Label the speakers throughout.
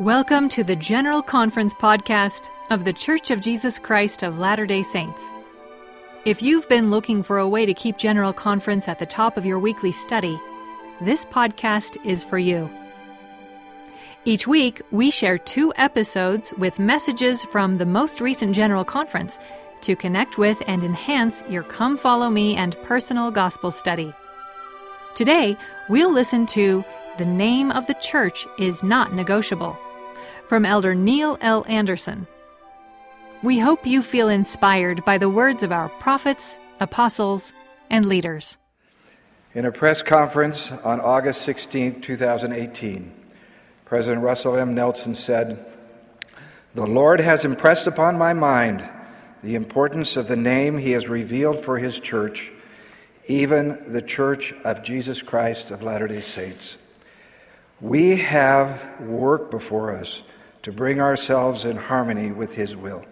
Speaker 1: Welcome to the General Conference podcast of The Church of Jesus Christ of Latter day Saints. If you've been looking for a way to keep General Conference at the top of your weekly study, this podcast is for you. Each week, we share two episodes with messages from the most recent General Conference to connect with and enhance your Come Follow Me and personal gospel study. Today, we'll listen to The Name of the Church is Not Negotiable from Elder Neil L. Andersen. We hope you feel inspired by the words of our prophets, apostles, and leaders.
Speaker 2: In a press conference on August 16, 2018, President Russell M. Nelson said, The Lord has impressed upon my mind the importance of the name He has revealed for His church, even the Church of Jesus Christ of Latter day Saints. We have work before us to bring ourselves in harmony with His will.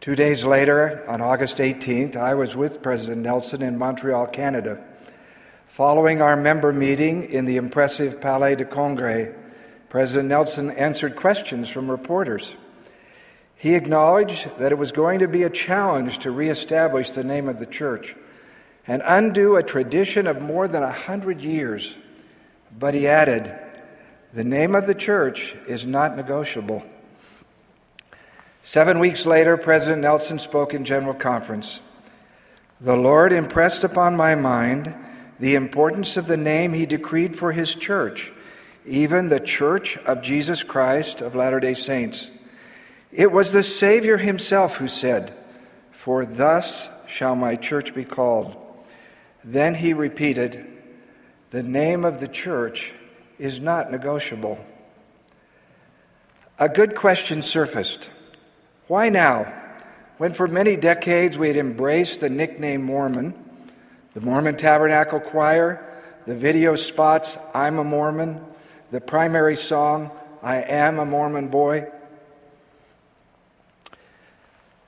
Speaker 2: Two days later, on August 18th, I was with President Nelson in Montreal, Canada. Following our member meeting in the impressive Palais de Congrès, President Nelson answered questions from reporters. He acknowledged that it was going to be a challenge to reestablish the name of the church and undo a tradition of more than a hundred years. But he added, the name of the church is not negotiable. Seven weeks later, President Nelson spoke in General Conference. The Lord impressed upon my mind the importance of the name He decreed for His church, even the Church of Jesus Christ of Latter day Saints. It was the Savior Himself who said, For thus shall my church be called. Then He repeated, The name of the church is not negotiable. A good question surfaced. Why now? When for many decades we had embraced the nickname Mormon, the Mormon Tabernacle Choir, the video spots, I'm a Mormon, the primary song, I am a Mormon boy.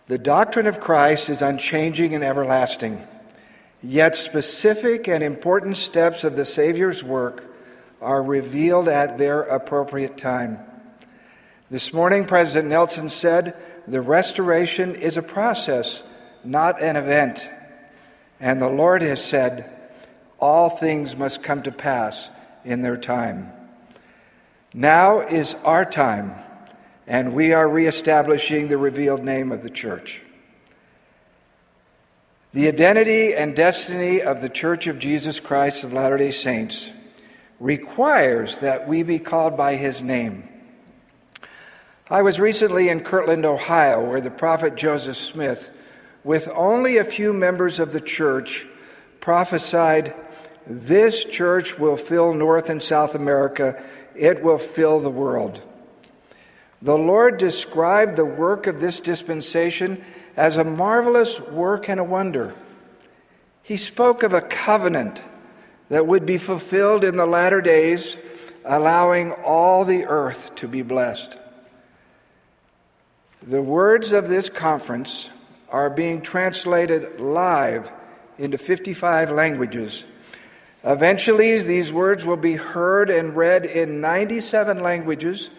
Speaker 2: The doctrine of Christ is unchanging and everlasting, yet specific and important steps of the Savior's work are revealed at their appropriate time. This morning, President Nelson said the restoration is a process, not an event. And the Lord has said, all things must come to pass in their time. Now is our time, and we are reestablishing the revealed name of the church. The identity and destiny of the Church of Jesus Christ of Latter day Saints requires that we be called by his name. I was recently in Kirtland, Ohio, where the prophet Joseph Smith, with only a few members of the church, prophesied, This church will fill North and South America, it will fill the world. The Lord described the work of this dispensation as a marvelous work and a wonder. He spoke of a covenant that would be fulfilled in the latter days, allowing all the earth to be blessed. The words of this conference are being translated live into 55 languages. Eventually, these words will be heard and read in 97 languages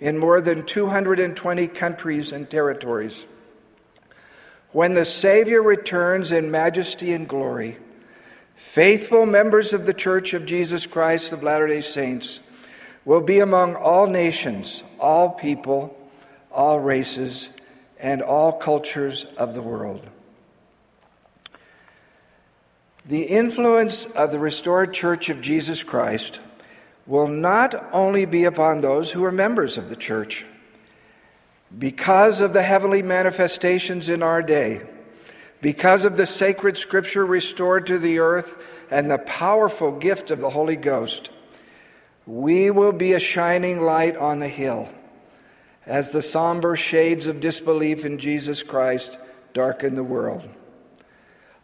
Speaker 2: in more than 220 countries and territories. When the Savior returns in majesty and glory, Faithful members of the Church of Jesus Christ of Latter day Saints will be among all nations, all people, all races, and all cultures of the world. The influence of the restored Church of Jesus Christ will not only be upon those who are members of the church. Because of the heavenly manifestations in our day, because of the sacred scripture restored to the earth and the powerful gift of the Holy Ghost, we will be a shining light on the hill as the somber shades of disbelief in Jesus Christ darken the world.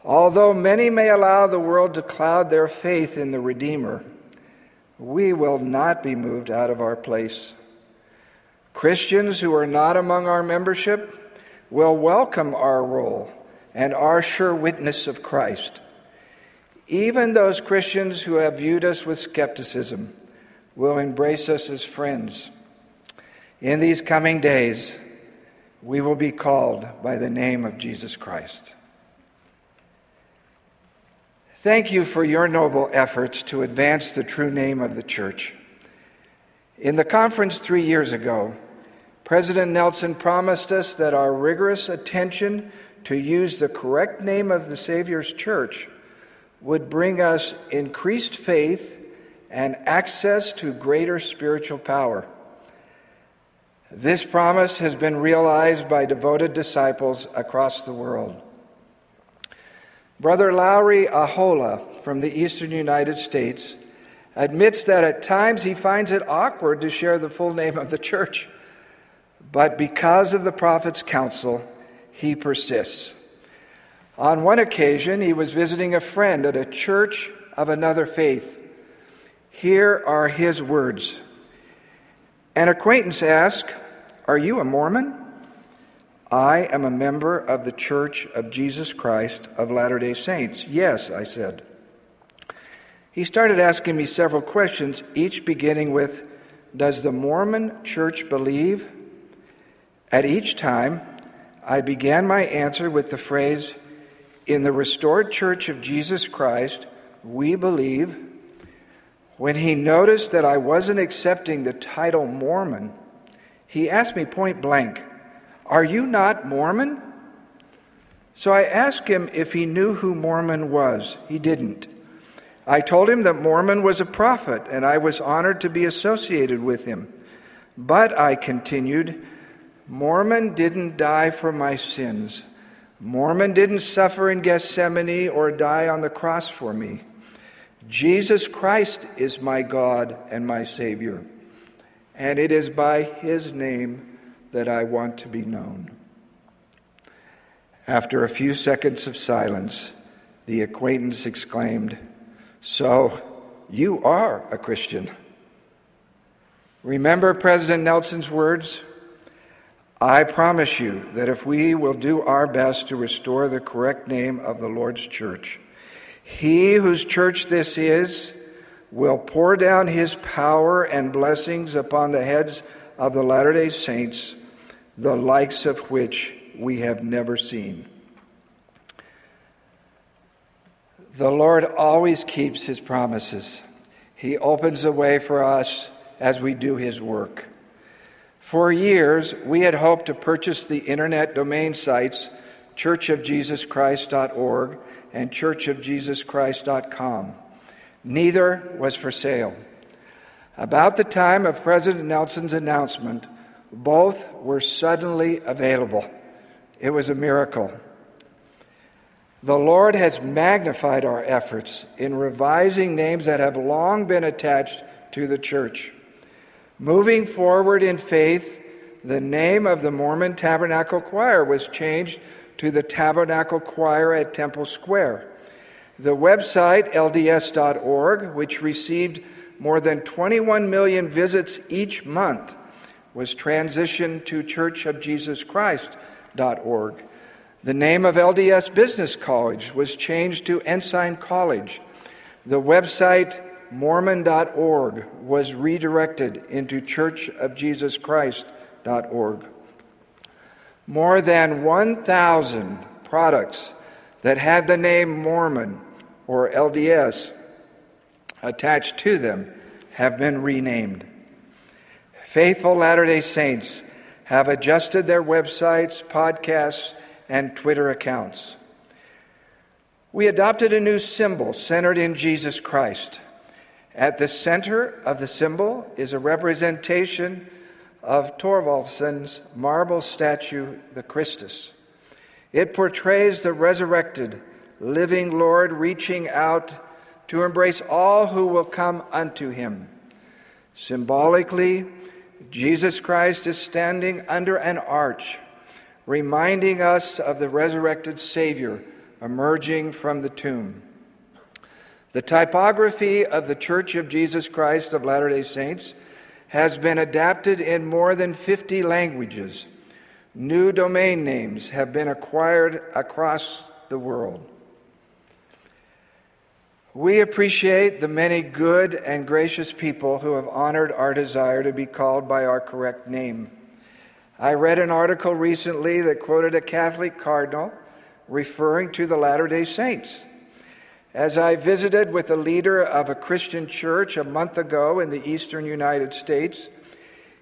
Speaker 2: Although many may allow the world to cloud their faith in the Redeemer, we will not be moved out of our place. Christians who are not among our membership will welcome our role and are sure witness of Christ. Even those Christians who have viewed us with skepticism will embrace us as friends In these coming days, we will be called by the name of Jesus Christ. Thank you for your noble efforts to advance the true name of the church. In the conference three years ago, President Nelson promised us that our rigorous attention to use the correct name of the Savior's church would bring us increased faith and access to greater spiritual power. This promise has been realized by devoted disciples across the world. Brother Lowry Ahola from the eastern United States admits that at times he finds it awkward to share the full name of the church, but because of the prophet's counsel, he persists. On one occasion, he was visiting a friend at a church of another faith. Here are his words An acquaintance asked, Are you a Mormon? I am a member of the Church of Jesus Christ of Latter day Saints. Yes, I said. He started asking me several questions, each beginning with Does the Mormon church believe? At each time, I began my answer with the phrase, In the restored church of Jesus Christ, we believe. When he noticed that I wasn't accepting the title Mormon, he asked me point blank, Are you not Mormon? So I asked him if he knew who Mormon was. He didn't. I told him that Mormon was a prophet and I was honored to be associated with him. But I continued, Mormon didn't die for my sins. Mormon didn't suffer in Gethsemane or die on the cross for me. Jesus Christ is my God and my Savior, and it is by His name that I want to be known. After a few seconds of silence, the acquaintance exclaimed, so, you are a Christian. Remember President Nelson's words? I promise you that if we will do our best to restore the correct name of the Lord's church, he whose church this is will pour down his power and blessings upon the heads of the Latter day Saints, the likes of which we have never seen. The Lord always keeps his promises. He opens a way for us as we do his work. For years, we had hoped to purchase the internet domain sites churchofjesuschrist.org and churchofjesuschrist.com. Neither was for sale. About the time of President Nelson's announcement, both were suddenly available. It was a miracle. The Lord has magnified our efforts in revising names that have long been attached to the church. Moving forward in faith, the name of the Mormon Tabernacle Choir was changed to the Tabernacle Choir at Temple Square. The website, lds.org, which received more than 21 million visits each month, was transitioned to churchofjesuschrist.org. The name of LDS Business College was changed to Ensign College. The website Mormon.org was redirected into churchofjesuschrist.org. More than 1,000 products that had the name Mormon or LDS attached to them have been renamed. Faithful Latter day Saints have adjusted their websites, podcasts, and Twitter accounts. We adopted a new symbol centered in Jesus Christ. At the center of the symbol is a representation of Thorwaldsen's marble statue, the Christus. It portrays the resurrected, living Lord reaching out to embrace all who will come unto him. Symbolically, Jesus Christ is standing under an arch reminding us of the resurrected Savior emerging from the tomb. The typography of the Church of Jesus Christ of Latter day Saints has been adapted in more than 50 languages. New domain names have been acquired across the world. We appreciate the many good and gracious people who have honored our desire to be called by our correct name. I read an article recently that quoted a Catholic cardinal referring to the Latter day Saints. As I visited with a leader of a Christian church a month ago in the eastern United States,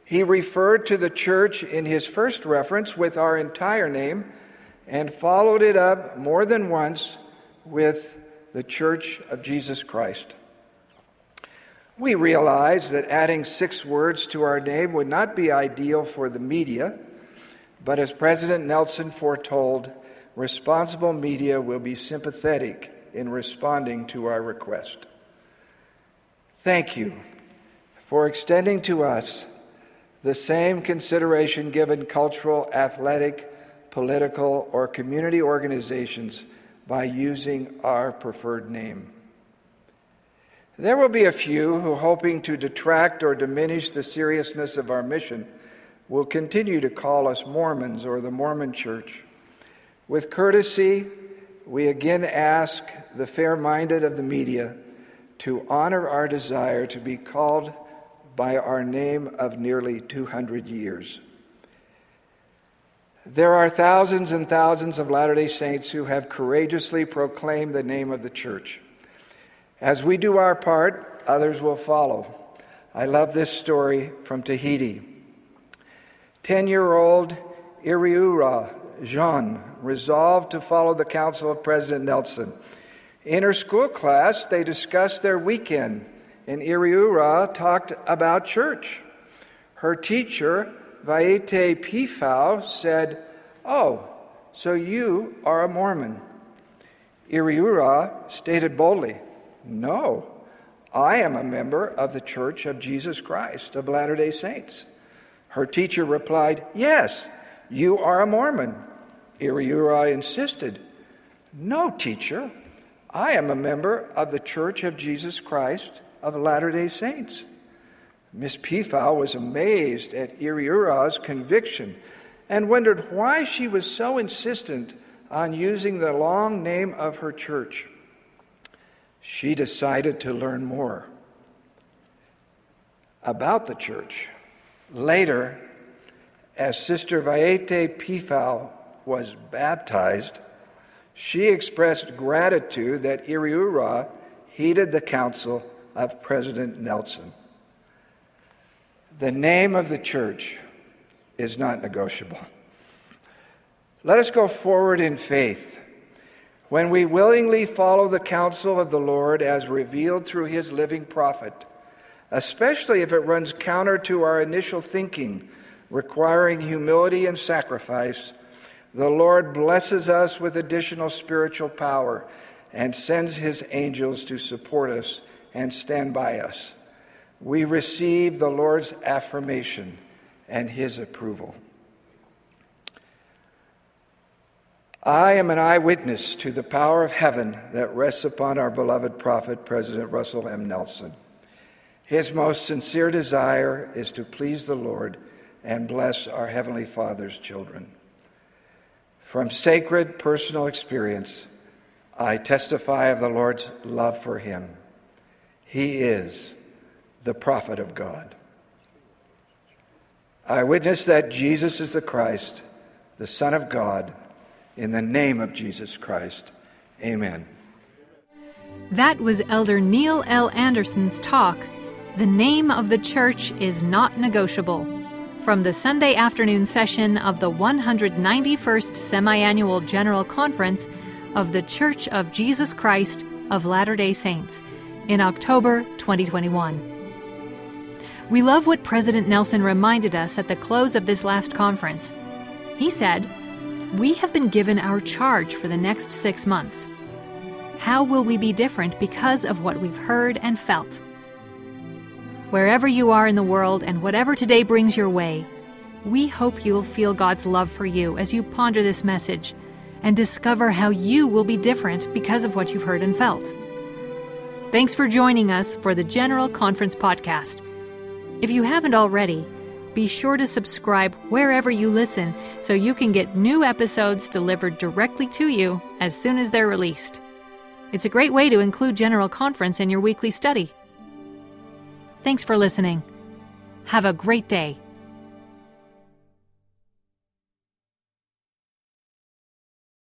Speaker 2: he referred to the church in his first reference with our entire name and followed it up more than once with the Church of Jesus Christ. We realize that adding six words to our name would not be ideal for the media, but as President Nelson foretold, responsible media will be sympathetic in responding to our request. Thank you for extending to us the same consideration given cultural, athletic, political, or community organizations by using our preferred name. There will be a few who, hoping to detract or diminish the seriousness of our mission, will continue to call us Mormons or the Mormon Church. With courtesy, we again ask the fair minded of the media to honor our desire to be called by our name of nearly 200 years. There are thousands and thousands of Latter day Saints who have courageously proclaimed the name of the church. As we do our part, others will follow. I love this story from Tahiti. Ten year old Iriura Jean resolved to follow the counsel of President Nelson. In her school class, they discussed their weekend, and Iriura talked about church. Her teacher Vaete Pifau said, Oh, so you are a Mormon. Iriura stated boldly, No, I am a member of the Church of Jesus Christ of Latter day Saints. Her teacher replied, Yes, you are a Mormon. Iriura insisted, No, teacher, I am a member of the Church of Jesus Christ of Latter day Saints. Miss Pifau was amazed at Iriura's conviction and wondered why she was so insistent on using the long name of her church. She decided to learn more about the church. Later, as Sister Vaete Pifau was baptized, she expressed gratitude that Iriura heeded the counsel of President Nelson. The name of the church is not negotiable. Let us go forward in faith. When we willingly follow the counsel of the Lord as revealed through his living prophet, especially if it runs counter to our initial thinking, requiring humility and sacrifice, the Lord blesses us with additional spiritual power and sends his angels to support us and stand by us we receive the Lord's affirmation and his approval. I am an eyewitness to the power of heaven that rests upon our beloved prophet, President Russell M. Nelson. His most sincere desire is to please the Lord and bless our Heavenly Father's children. From sacred personal experience, I testify of the Lord's love for him. He is the prophet of God. I witness that Jesus is the Christ, the Son of God, in the name of Jesus Christ. Amen.
Speaker 1: That was Elder Neil L. Andersen's talk, The Name of the Church is Not Negotiable, from the Sunday afternoon session of the 191st Semiannual General Conference of The Church of Jesus Christ of Latter day Saints in October 2021. We love what President Nelson reminded us at the close of this last conference. He said, We have been given our charge for the next six months. How will we be different because of what we've heard and felt? Wherever you are in the world and whatever today brings your way, we hope you'll feel God's love for you as you ponder this message and discover how you will be different because of what you've heard and felt. Thanks for joining us for the General Conference Podcast. If you haven't already, be sure to subscribe wherever you listen so you can get new episodes delivered directly to you as soon as they're released. It's a great way to include General Conference in your weekly study. Thanks for listening. Have a great day.